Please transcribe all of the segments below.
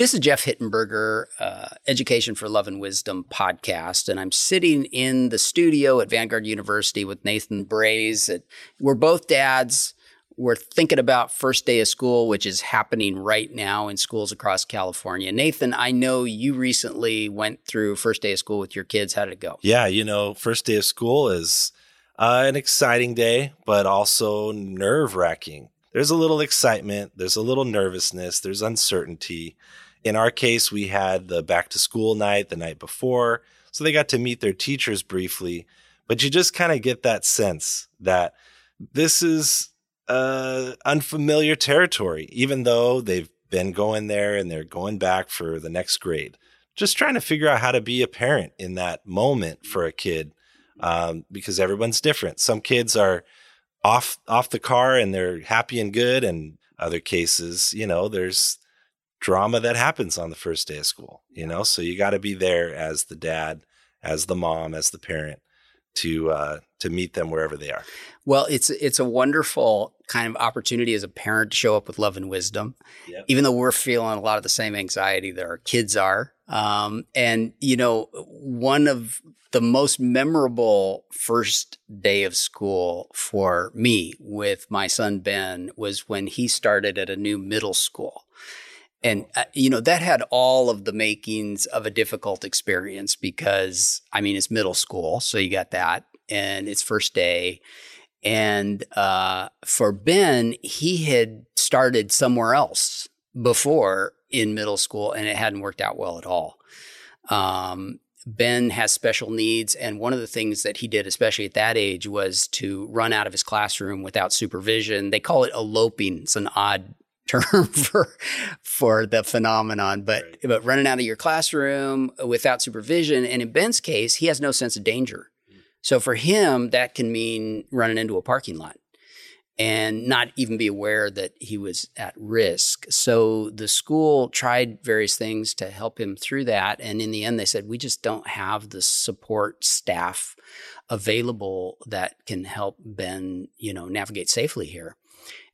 This is Jeff Hittenberger, uh, Education for Love and Wisdom podcast, and I'm sitting in the studio at Vanguard University with Nathan Braze. We're both dads. We're thinking about first day of school, which is happening right now in schools across California. Nathan, I know you recently went through first day of school with your kids. How did it go? Yeah, you know, first day of school is uh, an exciting day, but also nerve wracking. There's a little excitement, there's a little nervousness, there's uncertainty. In our case, we had the back to school night the night before, so they got to meet their teachers briefly. But you just kind of get that sense that this is uh, unfamiliar territory, even though they've been going there and they're going back for the next grade. Just trying to figure out how to be a parent in that moment for a kid um, because everyone's different. Some kids are off off the car and they're happy and good, and other cases, you know, there's drama that happens on the first day of school, you know? So you got to be there as the dad, as the mom, as the parent to uh, to meet them wherever they are. Well, it's it's a wonderful kind of opportunity as a parent to show up with love and wisdom, Yep. even though we're feeling a lot of the same anxiety that our kids are. Um, and you know, one of the most memorable first day of school for me with my son Ben was when he started at a new middle school. And, uh, you know, that had all of the makings of a difficult experience because, I mean, it's middle school. So you got that and it's first day. And uh, for Ben, he had started somewhere else before in middle school and it hadn't worked out well at all. Um, Ben has special needs. And one of the things that he did, especially at that age, was to run out of his classroom without supervision. They call it eloping. It's an odd term for for the phenomenon, but Right. but running out of your classroom without supervision, and in Ben's case, he has no sense of danger. Mm. So for him, that can mean running into a parking lot and not even be aware that he was at risk. So the school tried various things to help him through that, and in the end, they said we just don't have the support staff available that can help Ben, you know, navigate safely here.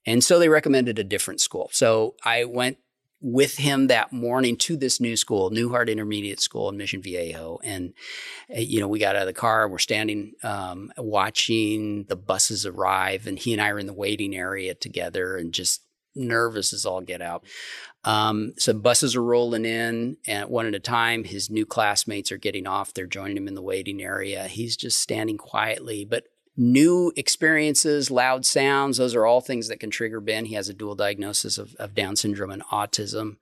And so they recommended a different school. So I went with him that morning to this new school, Newhart Intermediate School in Mission Viejo. And, uh, you know, we got out of the car, we're standing um, watching the buses arrive, and he and I are in the waiting area together and just nervous as all get out. Um, so buses are rolling in and one at a time. His new classmates are getting off. They're joining him in the waiting area. He's just standing quietly, but new experiences, loud sounds, those are all things that can trigger Ben. He has a dual diagnosis of, of Down syndrome and autism.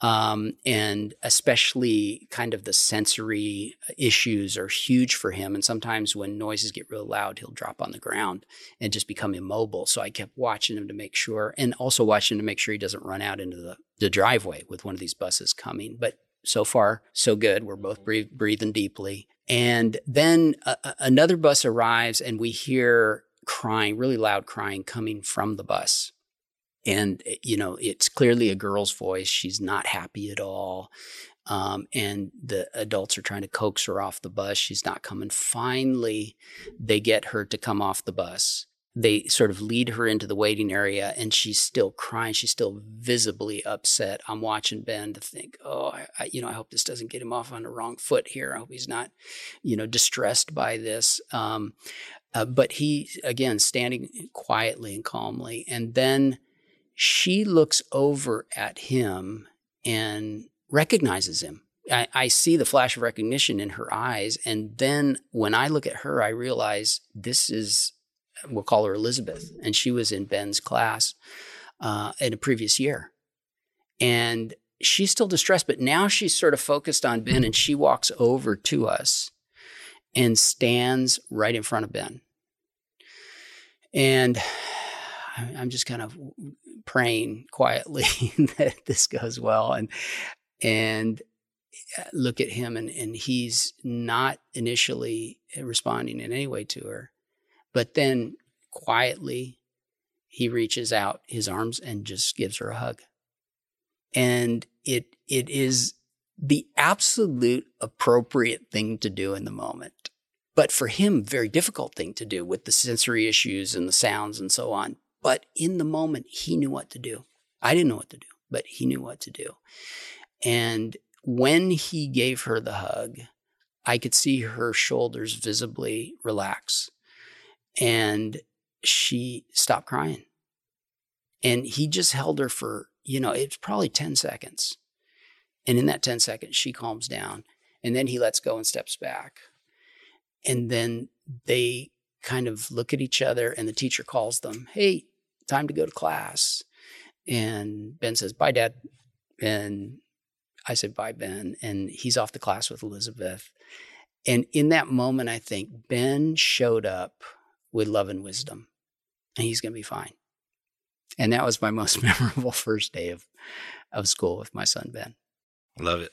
Um, and especially kind of the sensory issues are huge for him. And sometimes when noises get real loud, he'll drop on the ground and just become immobile. So I kept watching him to make sure, and also watching to make sure he doesn't run out into the, the driveway with one of these buses coming. But so far, so good. We're both breathe, breathing deeply. And then another bus arrives, and we hear crying, really loud crying coming from the bus. And, you know, it's clearly a girl's voice. She's not happy at all. Um, and the adults are trying to coax her off the bus. She's not coming. Finally, they get her to come off the bus. They sort of lead her into the waiting area, and she's still crying. She's still visibly upset. I'm watching Ben to think, oh, I, you know, I hope this doesn't get him off on the wrong foot here. I hope he's not, you know, distressed by this. Um, uh, but he, again, standing quietly and calmly, and then she looks over at him and recognizes him. I, I, see the flash of recognition in her eyes. And then when I look at her, I realize this is, we'll call her Elizabeth. And she was in Ben's class uh, in a previous year. And she's still distressed, but now she's sort of focused on Ben and she walks over to us and stands right in front of Ben. And I'm just kind of praying quietly that this goes well and and look at him and, and he's not initially responding in any way to her but then quietly he reaches out his arms and just gives her a hug and it it is the absolute appropriate thing to do in the moment but for him very difficult thing to do with the sensory issues and the sounds and so on but in the moment, he knew what to do. I didn't know what to do, but he knew what to do. And when he gave her the hug, I could see her shoulders visibly relax. And she stopped crying. And he just held her for, you know, it's probably 10 seconds. And in that 10 seconds, she calms down. And then he lets go and steps back. And then they kind of look at each other, and the teacher calls them, Hey, time to go to class. And Ben says, Bye, Dad. And I said, Bye, Ben. And he's off to class with Elizabeth. And in that moment, I think Ben showed up with love and wisdom, and he's going to be fine. And that was my most memorable first day of, of school with my son, Ben. Love it.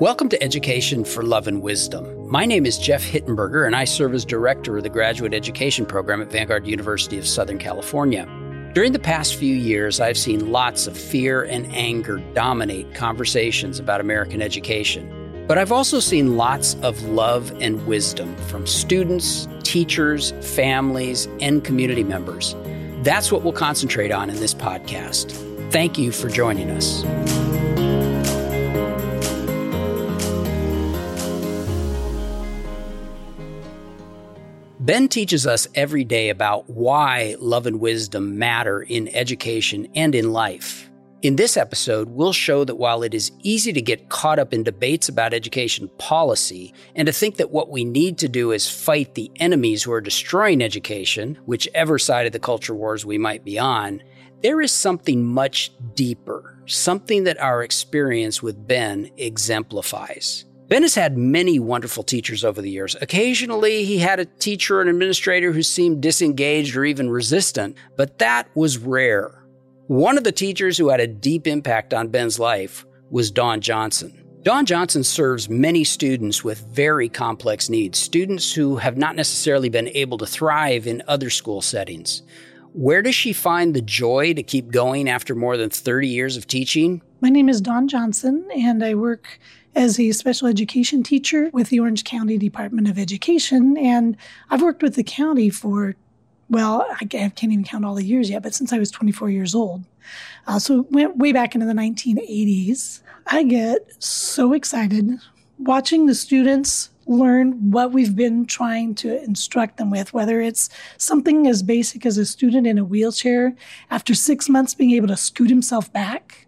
Welcome to Education for Love and Wisdom. My name is Jeff Hittenberger, and I serve as director of the graduate education program at Vanguard University of Southern California. During the past few years, I've seen lots of fear and anger dominate conversations about American education. But I've also seen lots of love and wisdom from students, teachers, families, and community members. That's what we'll concentrate on in this podcast. Thank you for joining us. Ben teaches us every day about why love and wisdom matter in education and in life. In this episode, we'll show that while it is easy to get caught up in debates about education policy and to think that what we need to do is fight the enemies who are destroying education, whichever side of the culture wars we might be on, there is something much deeper, something that our experience with Ben exemplifies. Ben has had many wonderful teachers over the years. Occasionally, he had a teacher or an administrator who seemed disengaged or even resistant, but that was rare. One of the teachers who had a deep impact on Ben's life was Dawn Johnson. Dawn Johnson serves many students with very complex needs, students who have not necessarily been able to thrive in other school settings. Where does she find the joy to keep going after more than 30 years of teaching? My name is Dawn Johnson, and I work as a special education teacher with the Orange County Department of Education. And I've worked with the county for, well, I can't even count all the years yet, but since I was 24 years old. Uh, so went way back into the 1980s. I get so excited watching the students learn what we've been trying to instruct them with, whether it's something as basic as a student in a wheelchair after six months being able to scoot himself back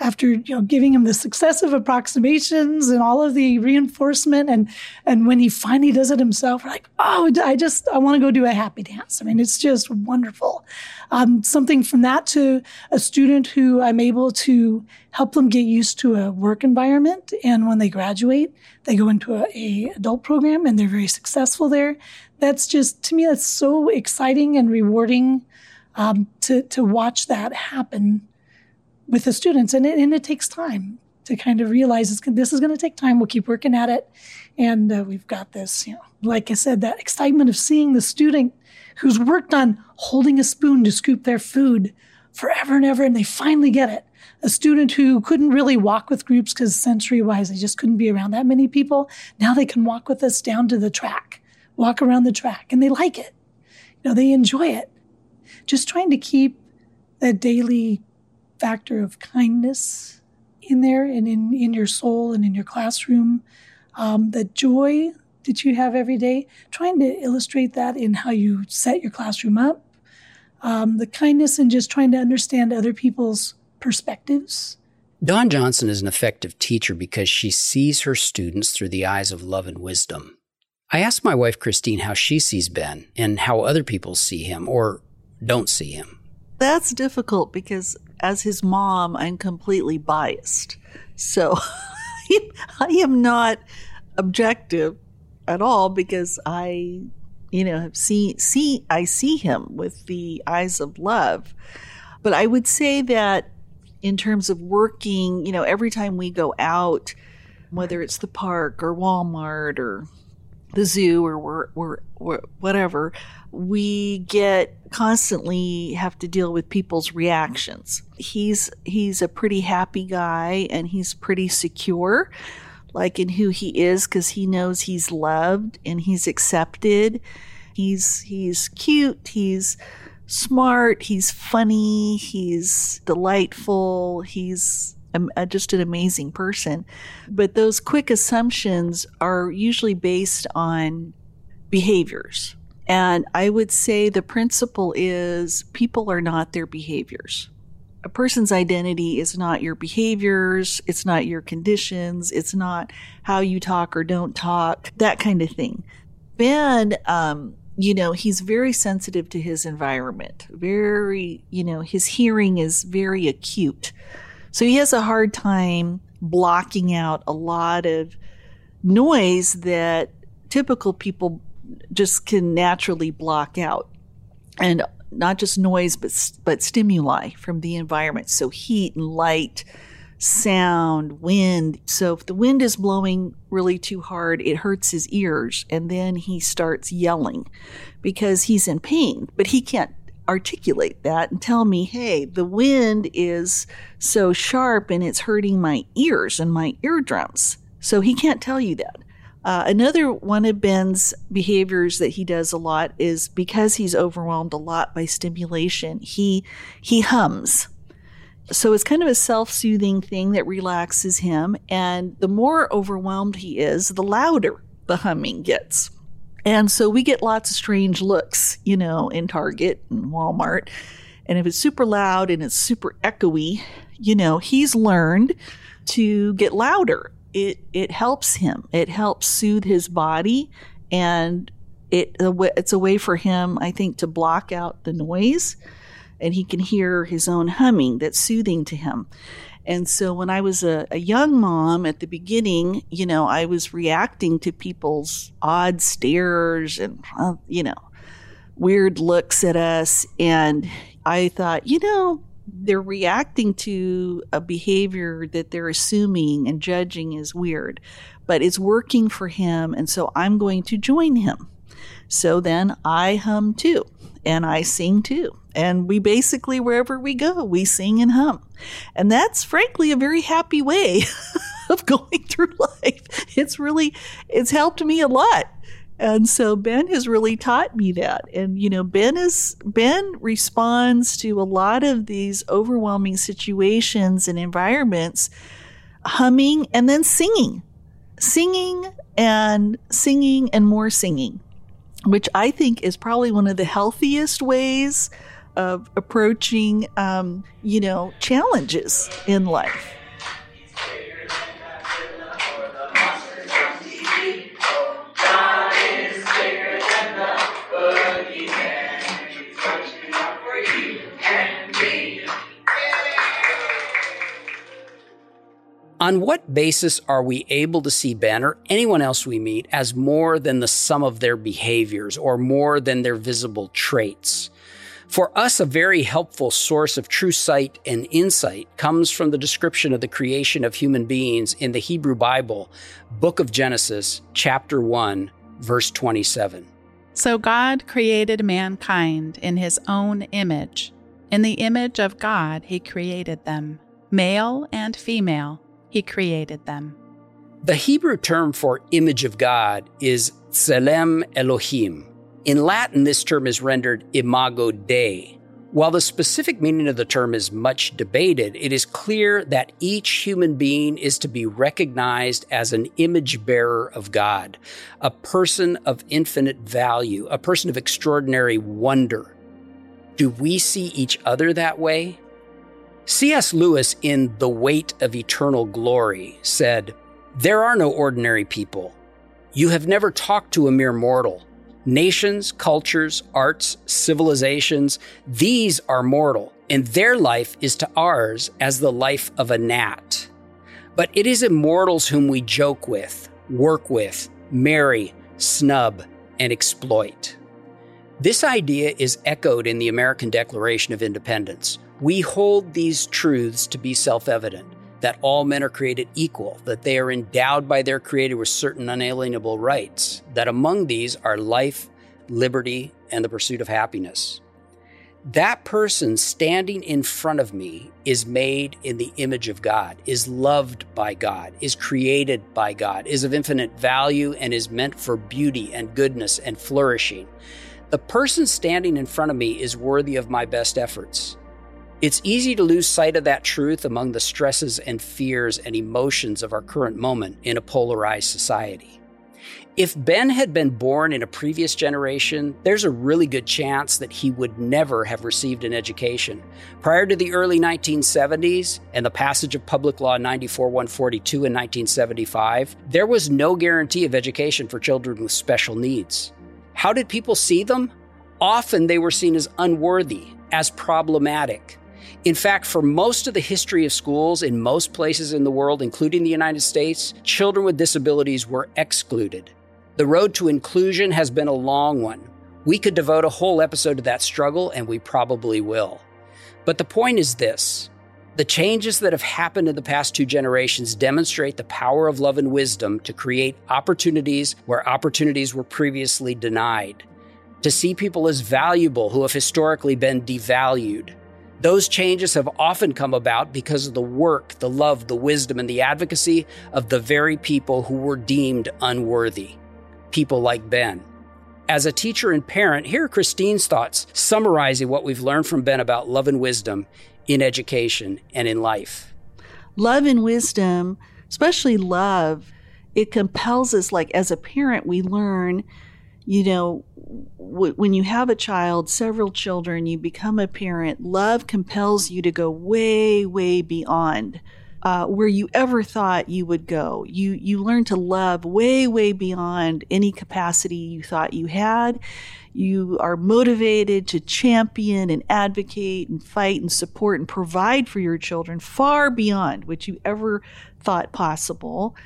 after you know giving him the successive approximations and all of the reinforcement and and when he finally does it himself we're like oh i just i want to go do a happy dance. I mean it's just wonderful. Um, something from that to a student who i'm able to help them get used to a work environment and when they graduate they go into a, a adult program and they're very successful there. That's just to me that's so exciting and rewarding um, to to watch that happen with the students, and it, and it takes time to kind of realize this is going to take time. We'll keep working at it, and uh, we've got this. You know, like I said, that excitement of seeing the student who's worked on holding a spoon to scoop their food forever and ever, and they finally get it. A student who couldn't really walk with groups because sensory wise, they just couldn't be around that many people. Now they can walk with us down to the track, walk around the track, and they like it. You know, they enjoy it. Just trying to keep that daily factor of kindness in there and in, in your soul and in your classroom. Um, the joy that you have every day, trying to illustrate that in how you set your classroom up. Um, the kindness and just trying to understand other people's perspectives. Dawn Johnson is an effective teacher because she sees her students through the eyes of love and wisdom. I asked my wife Christine how she sees Ben and how other people see him or don't see him. That's difficult because as his mom, I'm completely biased. So I am not objective at all because I, you know, have seen see I see him with the eyes of love. But I would say that in terms of working, you know, every time we go out, whether it's the park or Walmart or the zoo or, or, or whatever, we get constantly have to deal with people's reactions. He's he's a pretty happy guy and he's pretty secure like in who he is cuz he knows he's loved and he's accepted. He's he's cute, he's smart, he's funny, he's delightful, he's a, just an amazing person. But those quick assumptions are usually based on behaviors. And I would say the principle is people are not their behaviors. A person's identity is not your behaviors, it's not your conditions, it's not how you talk or don't talk, that kind of thing. Ben, um, you know, he's very sensitive to his environment, very, you know, his hearing is very acute. So he has a hard time blocking out a lot of noise that typical people just can naturally block out. And not just noise, but, but stimuli from the environment. So heat and light, sound, wind. So if the wind is blowing really too hard, it hurts his ears. And then he starts yelling because he's in pain, but he can't articulate that and tell me, hey, the wind is so sharp and it's hurting my ears and my eardrums. So he can't tell you that. Uh, another one of Ben's behaviors that he does a lot is because he's overwhelmed a lot by stimulation, he he hums. So it's kind of a self-soothing thing that relaxes him, and the more overwhelmed he is, the louder the humming gets. And so we get lots of strange looks, you know, in Target and Walmart. And if it's super loud and it's super echoey, you know, he's learned to get louder. It it helps him. It helps soothe his body and it it's a way for him, I think, to block out the noise and he can hear his own humming that's soothing to him. And so when I was a, a, young mom at the beginning, you know, I was reacting to people's odd stares and, uh, you know, weird looks at us. And I thought, you know, they're reacting to a behavior that they're assuming and judging is weird, but it's working for him. And so I'm going to join him. So then I hum too and I sing too. And we basically, wherever we go, we sing and hum. And that's frankly a very happy way of going through life. It's really, it's helped me a lot. And so Ben has really taught me that. And, you know, Ben is, Ben responds to a lot of these overwhelming situations and environments humming and then singing, singing and singing and more singing which I think is probably one of the healthiest ways of approaching, um, you know, challenges in life. On what basis are we able to see Ben or anyone else we meet as more than the sum of their behaviors or more than their visible traits? For us, a very helpful source of true sight and insight comes from the description of the creation of human beings in the Hebrew Bible, Book of Genesis, chapter 1, verse 27. So God created mankind in his own image. In the image of God, he created them. Male and female, he created them. The Hebrew term for image of God is Tselem Elohim. In Latin, this term is rendered imago Dei. While the specific meaning of the term is much debated, it is clear that each human being is to be recognized as an image bearer of God, a person of infinite value, a person of extraordinary wonder. Do we see each other that way? C.S. Lewis, in The Weight of Eternal Glory, said, There are no ordinary people. You have never talked to a mere mortal. Nations, cultures, arts, civilizations, these are mortal, and their life is to ours as the life of a gnat. But it is immortals whom we joke with, work with, marry, snub, and exploit. This idea is echoed in the American Declaration of Independence we hold these truths to be self evident that all men are created equal, that they are endowed by their Creator with certain unalienable rights, that among these are life, liberty, and the pursuit of happiness. That person standing in front of me is made in the image of God, is loved by God, is created by God, is of infinite value, and is meant for beauty and goodness and flourishing. The person standing in front of me is worthy of my best efforts. It's easy to lose sight of that truth among the stresses and fears and emotions of our current moment in a polarized society. If Ben had been born in a previous generation, there's a really good chance that he would never have received an education. Prior to the early 1970s and the passage of Public Law 94 142 in 1975, there was no guarantee of education for children with special needs. How did people see them? Often they were seen as unworthy, as problematic. In fact, for most of the history of schools in most places in the world, including the United States, children with disabilities were excluded. The road to inclusion has been a long one. We could devote a whole episode to that struggle, and we probably will. But the point is this the changes that have happened in the past two generations demonstrate the power of love and wisdom to create opportunities where opportunities were previously denied, to see people as valuable who have historically been devalued. Those changes have often come about because of the work, the love, the wisdom, and the advocacy of the very people who were deemed unworthy. People like Ben. As a teacher and parent, here are Christine's thoughts summarizing what we've learned from Ben about love and wisdom in education and in life. Love and wisdom, especially love, it compels us, like as a parent, we learn, you know, w- when you have a child, several children, you become a parent, love compels you to go way, way beyond. Uh, where you ever thought you would go. You you learn to love way way beyond any capacity you thought you had. You are motivated to champion and advocate and fight and support and provide for your children far beyond what you ever thought possible.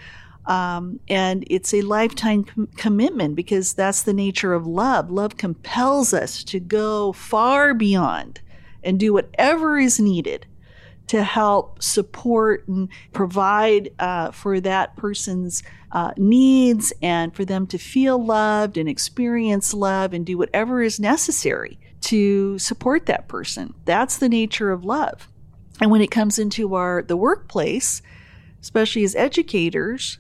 Um, and it's a lifetime com- commitment because that's the nature of love. Love compels us to go far beyond and do whatever is needed to help support and provide uh, for that person's uh, needs and for them to feel loved and experience love and do whatever is necessary to support that person. That's the nature of love. And when it comes into our the workplace, especially as educators,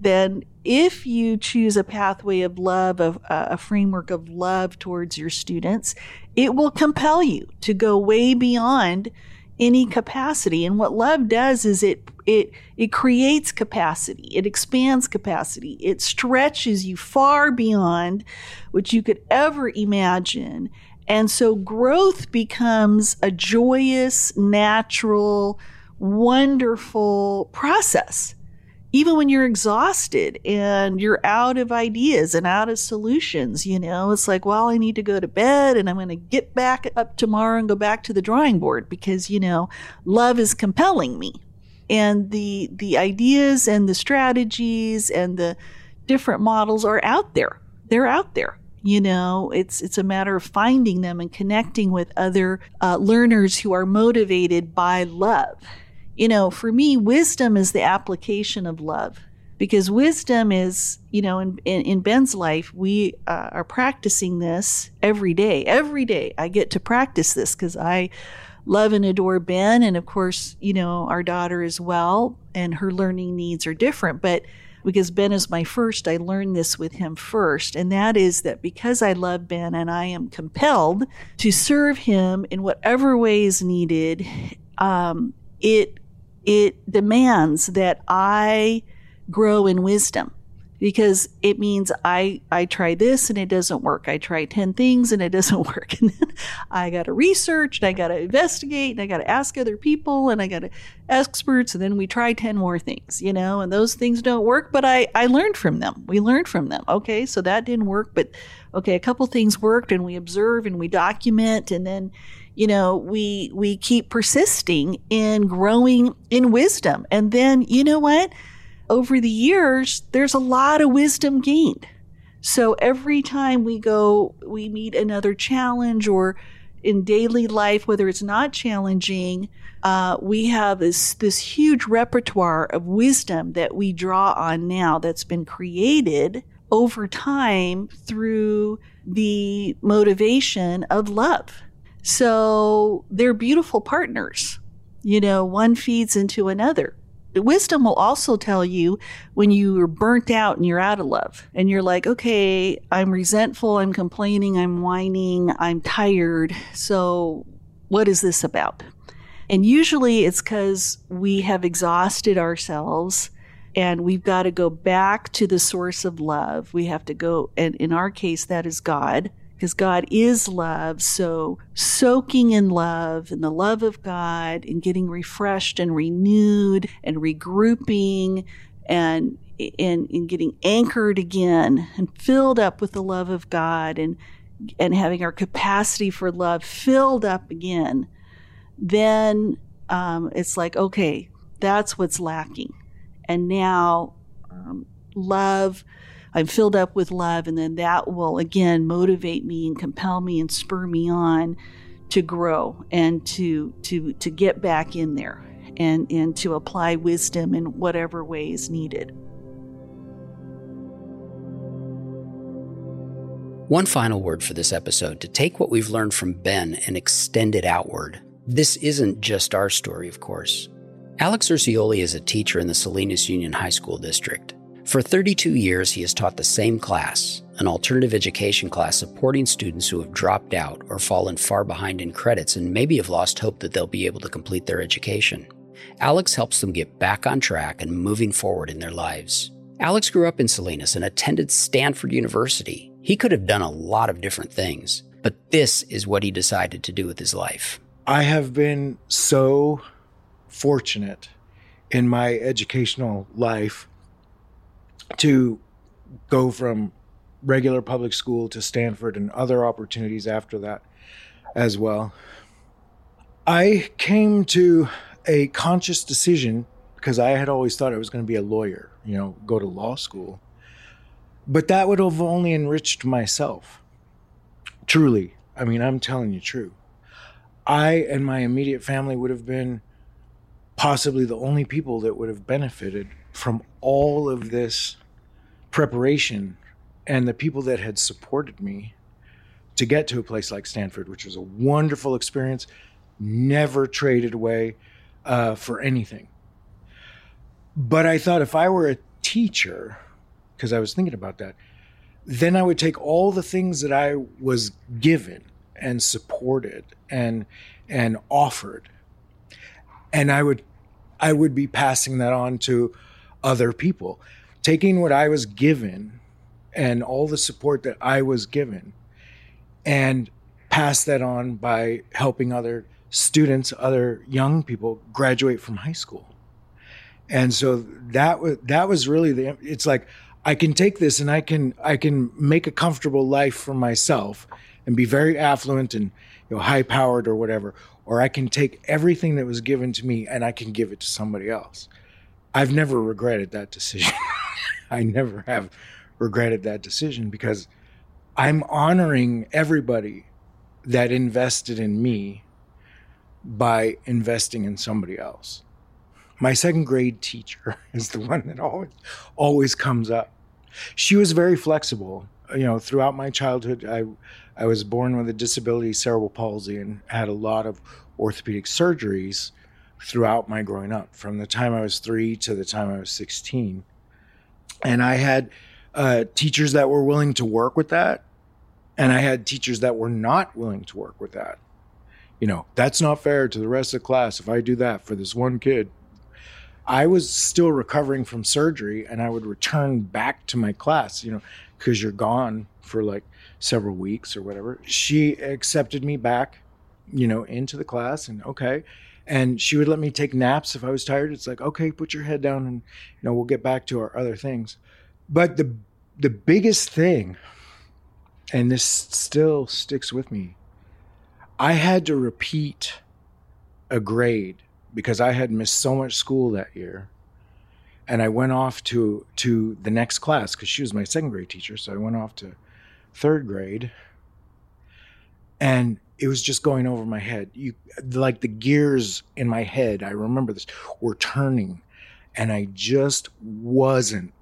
then if you choose a pathway of love, of uh, a framework of love towards your students, it will compel you to go way beyond any capacity. And what love does is it it it creates capacity. It expands capacity. It stretches you far beyond what you could ever imagine. And so growth becomes a joyous, natural, wonderful process even when you're exhausted and you're out of ideas and out of solutions, you know, it's like, well, I need to go to bed and I'm going to get back up tomorrow and go back to the drawing board because, you know, love is compelling me. And the, the ideas and the strategies and the different models are out there. They're out there. You know, it's it's a matter of finding them and connecting with other uh, learners who are motivated by love you know, for me, wisdom is the application of love because wisdom is, you know, in, in, in Ben's life, we uh, are practicing this every day. Every day I get to practice this because I love and adore Ben. And of course, you know, our daughter as well, and her learning needs are different. But because Ben is my first, I learned this with him first. And that is that because I love Ben and I am compelled to serve him in whatever way is needed, um, it it demands that I grow in wisdom because it means I, I try this and it doesn't work. I try 10 things and it doesn't work. And then I got to research and I got to investigate and I got to ask other people and I got to experts. And then we try 10 more things, you know, and those things don't work, but I, I learned from them. We learned from them. Okay. So that didn't work, but okay, a couple things worked and we observe and we document and then, you know we we keep persisting in growing in wisdom. And then you know what? Over the years there's a lot of wisdom gained. So every time we go we meet another challenge or in daily life whether it's not challenging uh, we have this this huge repertoire of wisdom that we draw on now that's been created over time through the motivation of love so they're beautiful partners. You know, one feeds into another. wisdom will also tell you when you are burnt out and you're out of love and you're like, okay, I'm resentful, I'm complaining, I'm whining, I'm tired. So what is this about? And usually it's because we have exhausted ourselves and we've got to go back to the source of love. We have to go, and in our case, that is God because God is love. So soaking in love and the love of God and getting refreshed and renewed and regrouping and and, and getting anchored again and filled up with the love of God and and having our capacity for love filled up again, then um, it's like okay, that's what's lacking, and now um, love I'm filled up with love, and then that will again motivate me and compel me and spur me on to grow and to to to get back in there and and to apply wisdom in whatever way is needed. One final word for this episode to take what we've learned from Ben and extend it outward. This isn't just our story, of course. Alex Urcioli is a teacher in the Salinas Union High School District. For 32 years, he has taught the same class, an alternative education class supporting students who have dropped out or fallen far behind in credits and maybe have lost hope that they'll be able to complete their education. Alex helps them get back on track and moving forward in their lives. Alex grew up in Salinas and attended Stanford University. He could have done a lot of different things, but this is what he decided to do with his life. I have been so fortunate in my educational life to go from regular public school to Stanford and other opportunities after that as well. I came to a conscious decision because I had always thought I was going to be a lawyer, you know, go to law school. But that would have only enriched myself. Truly. I mean, I'm telling you true. I and my immediate family would have been possibly the only people that would have benefited from all of this preparation and the people that had supported me to get to a place like Stanford, which was a wonderful experience, never traded away uh, for anything. But I thought if I were a teacher, because I was thinking about that, then I would take all the things that I was given and supported and and offered, and I would I would be passing that on to other people taking what I was given and all the support that I was given and pass that on by helping other students, other young people graduate from high school. And so that was that was really the it's like I can take this and I can I can make a comfortable life for myself and be very affluent and you know high powered or whatever or I can take everything that was given to me and I can give it to somebody else. I've never regretted that decision. I never have regretted that decision because I'm honoring everybody that invested in me by investing in somebody else. My second grade teacher is the one that always always comes up. She was very flexible. You know, throughout my childhood, I I was born with a disability, cerebral palsy, and had a lot of orthopedic surgeries throughout my growing up, from the time I was three to the time I was 16 and I had uh, teachers that were willing to work with that, and I had teachers that were not willing to work with that. You know, that's not fair to the rest of the class if I do that for this one kid. I was still recovering from surgery, and I would return back to my class, you know, because you're gone for like several weeks or whatever. She accepted me back, you know, into the class, and okay and she would let me take naps if I was tired. It's like, okay, put your head down and you know, we'll get back to our other things. But the the biggest thing, and this still sticks with me, I had to repeat a grade because I had missed so much school that year. And I went off to to the next class because she was my second grade teacher. So I went off to third grade. And it was just going over my head. You like the gears in my head. I remember this were turning, and I just wasn't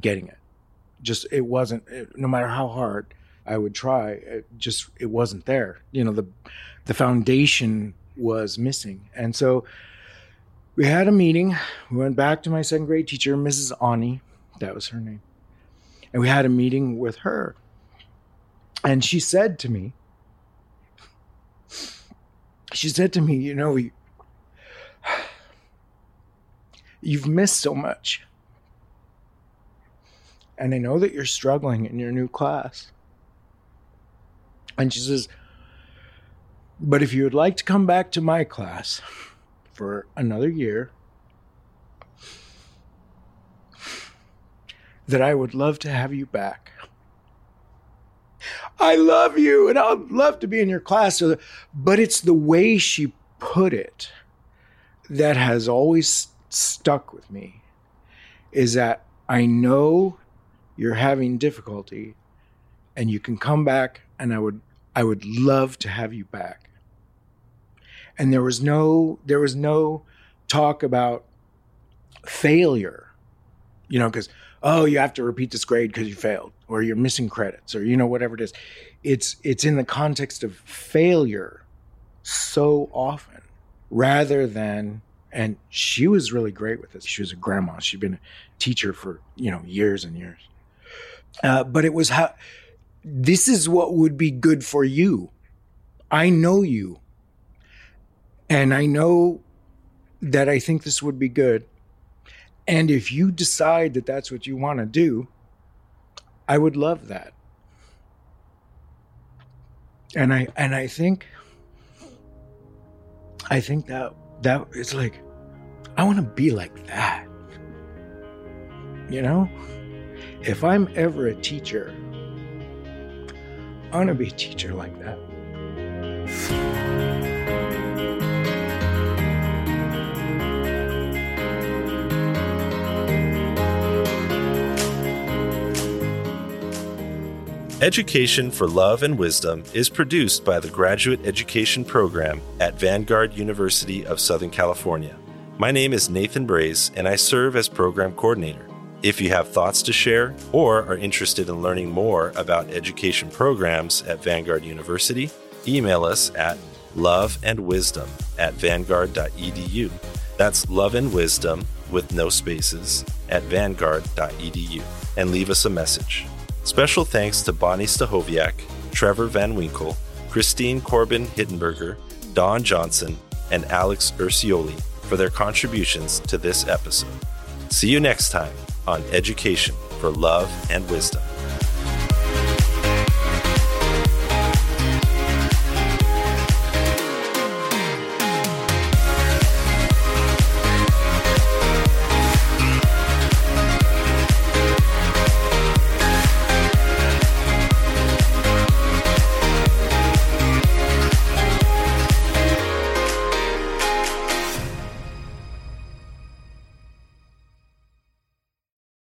getting it. Just it wasn't. It, no matter how hard I would try, it just it wasn't there. You know the the foundation was missing, and so we had a meeting. We went back to my second grade teacher, Mrs. Ani. That was her name. And we had a meeting with her. And she said to me, she said to me, you know, you, you've missed so much. And I know that you're struggling in your new class. And she says, but if you would like to come back to my class for another year, that I would love to have you back. I love you and I'd love to be in your class. But it's the way she put it that has always stuck with me is that I know you're having difficulty and you can come back and I would I would love to have you back. And there was no there was no talk about failure. You know, cuz oh, you have to repeat this grade because you failed or you're missing credits or you know whatever it is. It's it's in the context of failure so often rather than and she was really great with this. She was a grandma. She'd been a teacher for, you know, years and years. Uh, but it was how this is what would be good for you. I know you. And I know that I think this would be good. And if you decide that that's what you want to do, I would love that. And I and I think I think that that it's like I want to be like that. You know? If I'm ever a teacher, I want to be a teacher like that. Education for Love and Wisdom is produced by the Graduate Education Program at Vanguard University of Southern California. My name is Nathan Braze, and I serve as Program Coordinator. If you have thoughts to share or are interested in learning more about education programs at Vanguard University, email us at loveandwisdom at vanguard.edu. That's love and wisdom with no spaces at vanguard.edu and leave us a message. Special thanks to Bonnie Stahoviak, Trevor Van Winkle, Christine Corbin Hittenberger, Dawn Johnson, and Alex Ursioli for their contributions to this episode. See you next time on Education for Love and Wisdom.